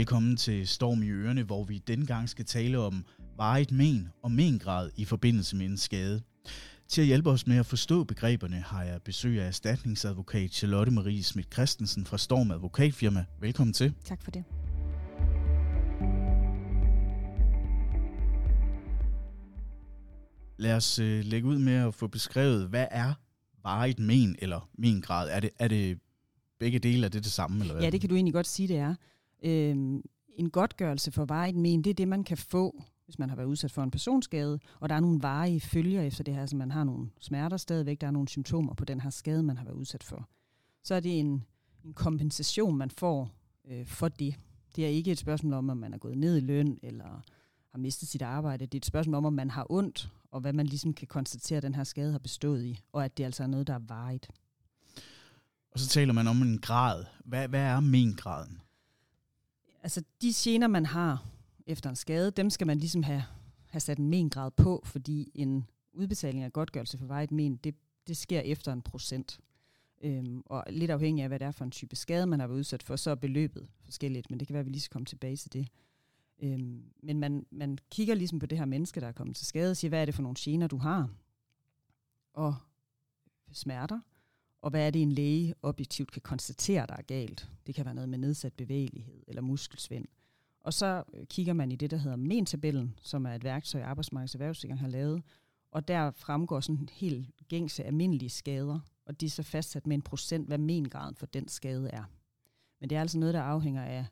Velkommen til Storm i Ørene, hvor vi denne gang skal tale om varigt men og mengrad i forbindelse med en skade. Til at hjælpe os med at forstå begreberne har jeg besøg af erstatningsadvokat Charlotte Marie Schmidt Christensen fra Storm Advokatfirma. Velkommen til. Tak for det. Lad os øh, lægge ud med at få beskrevet, hvad er varigt men eller mengrad? Er det, er det begge dele af det det samme? Eller hvad? Ja, det kan du egentlig godt sige, det er. Øh, en godtgørelse for varigt men, det er det, man kan få, hvis man har været udsat for en personskade, og der er nogle varige følger efter det her, så man har nogle smerter stadigvæk, der er nogle symptomer på den her skade, man har været udsat for. Så er det en, en kompensation, man får øh, for det. Det er ikke et spørgsmål om, om man er gået ned i løn, eller har mistet sit arbejde. Det er et spørgsmål om, om man har ondt, og hvad man ligesom kan konstatere, at den her skade har bestået i, og at det altså er noget, der er varigt. Og så taler man om en grad. Hvad, hvad er mengraden? Altså de gener, man har efter en skade, dem skal man ligesom have, have sat en mengrad på, fordi en udbetaling af godtgørelse for vejet men, det, det sker efter en procent. Øhm, og lidt afhængig af, hvad det er for en type skade, man har været udsat for, så er beløbet forskelligt, men det kan være, at vi lige skal komme tilbage til det. Øhm, men man, man kigger ligesom på det her menneske, der er kommet til skade, og siger, hvad er det for nogle gener, du har? Og smerter. Og hvad er det, en læge objektivt kan konstatere, der er galt? Det kan være noget med nedsat bevægelighed eller muskelsvind. Og så øh, kigger man i det, der hedder mentabellen, som er et værktøj, Arbejdsmarkedets Erhvervssikring har lavet. Og der fremgår sådan helt gængse almindelige skader, og de er så fastsat med en procent, hvad mengraden for den skade er. Men det er altså noget, der afhænger af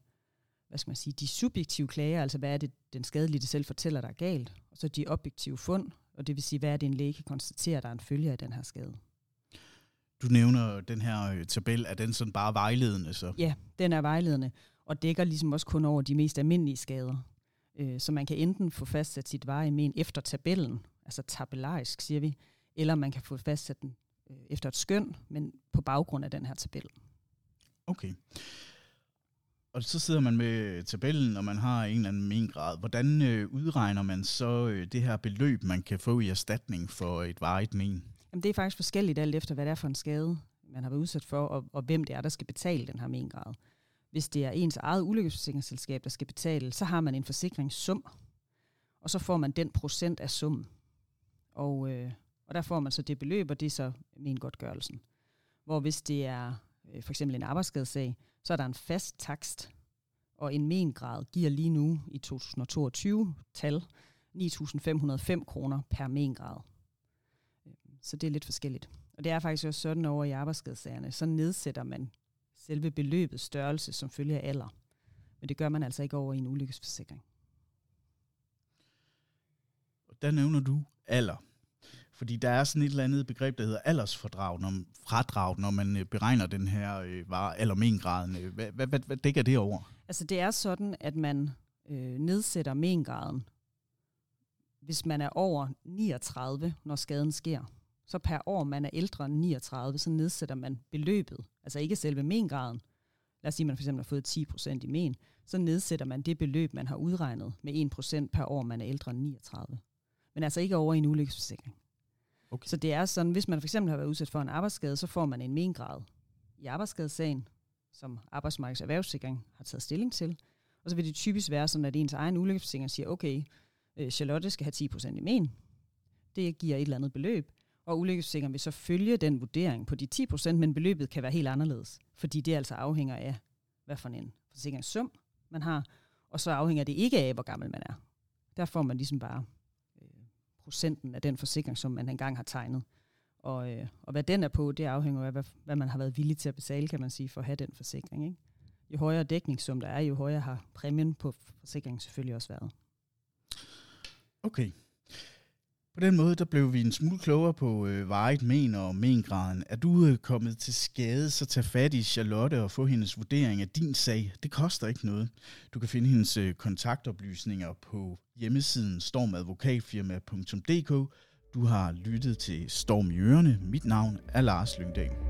hvad skal man sige, de subjektive klager, altså hvad er det, den skadelige selv fortæller, der er galt, og så de objektive fund, og det vil sige, hvad er det, en læge kan konstatere, der er en følge af den her skade. Du nævner den her øh, tabel, er den sådan bare vejledende? Så? Ja, den er vejledende, og dækker ligesom også kun over de mest almindelige skader. Øh, så man kan enten få fastsat sit varige men efter tabellen, altså tabellarisk siger vi, eller man kan få fastsat den øh, efter et skøn, men på baggrund af den her tabel. Okay. Og så sidder man med tabellen, og man har en eller anden mengrad. Hvordan øh, udregner man så øh, det her beløb, man kan få i erstatning for et varigt men? Jamen, det er faktisk forskelligt alt efter, hvad det er for en skade, man har været udsat for, og, og hvem det er, der skal betale den her mengrad. Hvis det er ens eget ulykkesforsikringsselskab, der skal betale, så har man en forsikringssum, og så får man den procent af summen. Og, øh, og der får man så det beløb, og det er så godtgørelsen. Hvor hvis det er øh, for eksempel en arbejdsskadesag, så er der en fast takst, og en mengrad giver lige nu i 2022 tal 9.505 kroner per mengrad. Så det er lidt forskelligt. Og det er faktisk også sådan over i arbejdsskadesagerne, så nedsætter man selve beløbets størrelse som følge af alder. Men det gør man altså ikke over i en ulykkesforsikring. Der nævner du alder. Fordi der er sådan et eller andet begreb, der hedder aldersfordrag, når, fradrag, når man øh, beregner den her øh, var, eller mengraden. Øh, hvad, hvad, hvad, hvad dækker det over? Altså det er sådan, at man øh, nedsætter mengraden, hvis man er over 39, når skaden sker. Så per år, man er ældre end 39, så nedsætter man beløbet. Altså ikke selve mengraden. Lad os sige, at man for eksempel har fået 10% i men. Så nedsætter man det beløb, man har udregnet med 1% per år, man er ældre end 39. Men altså ikke over i en ulykkesforsikring. Okay. Så det er sådan, hvis man for eksempel har været udsat for en arbejdsskade, så får man en mengrad i arbejdsskadesagen, som Arbejdsmarkedets Erhvervssikring har taget stilling til. Og så vil det typisk være sådan, at ens egen ulykkesforsikring siger, okay, øh, Charlotte skal have 10% i men. Det giver et eller andet beløb. Og ulykkesforsikringen vil så følge den vurdering på de 10%, men beløbet kan være helt anderledes. Fordi det altså afhænger af, hvad for en forsikringssum man har. Og så afhænger det ikke af, hvor gammel man er. Der får man ligesom bare øh, procenten af den forsikring, som man engang har tegnet. Og, øh, og hvad den er på, det afhænger af, hvad, hvad man har været villig til at betale, kan man sige, for at have den forsikring. Ikke? Jo højere dækningssum der er, jo højere har præmien på forsikringen selvfølgelig også været. Okay. På den måde, der blev vi en smule klogere på øh, varigt men og mengraden. Er du øh, kommet til skade, så tag fat i Charlotte og få hendes vurdering af din sag. Det koster ikke noget. Du kan finde hendes øh, kontaktoplysninger på hjemmesiden stormadvokatfirma.dk. Du har lyttet til Storm i Ørene. Mit navn er Lars Lyngdal.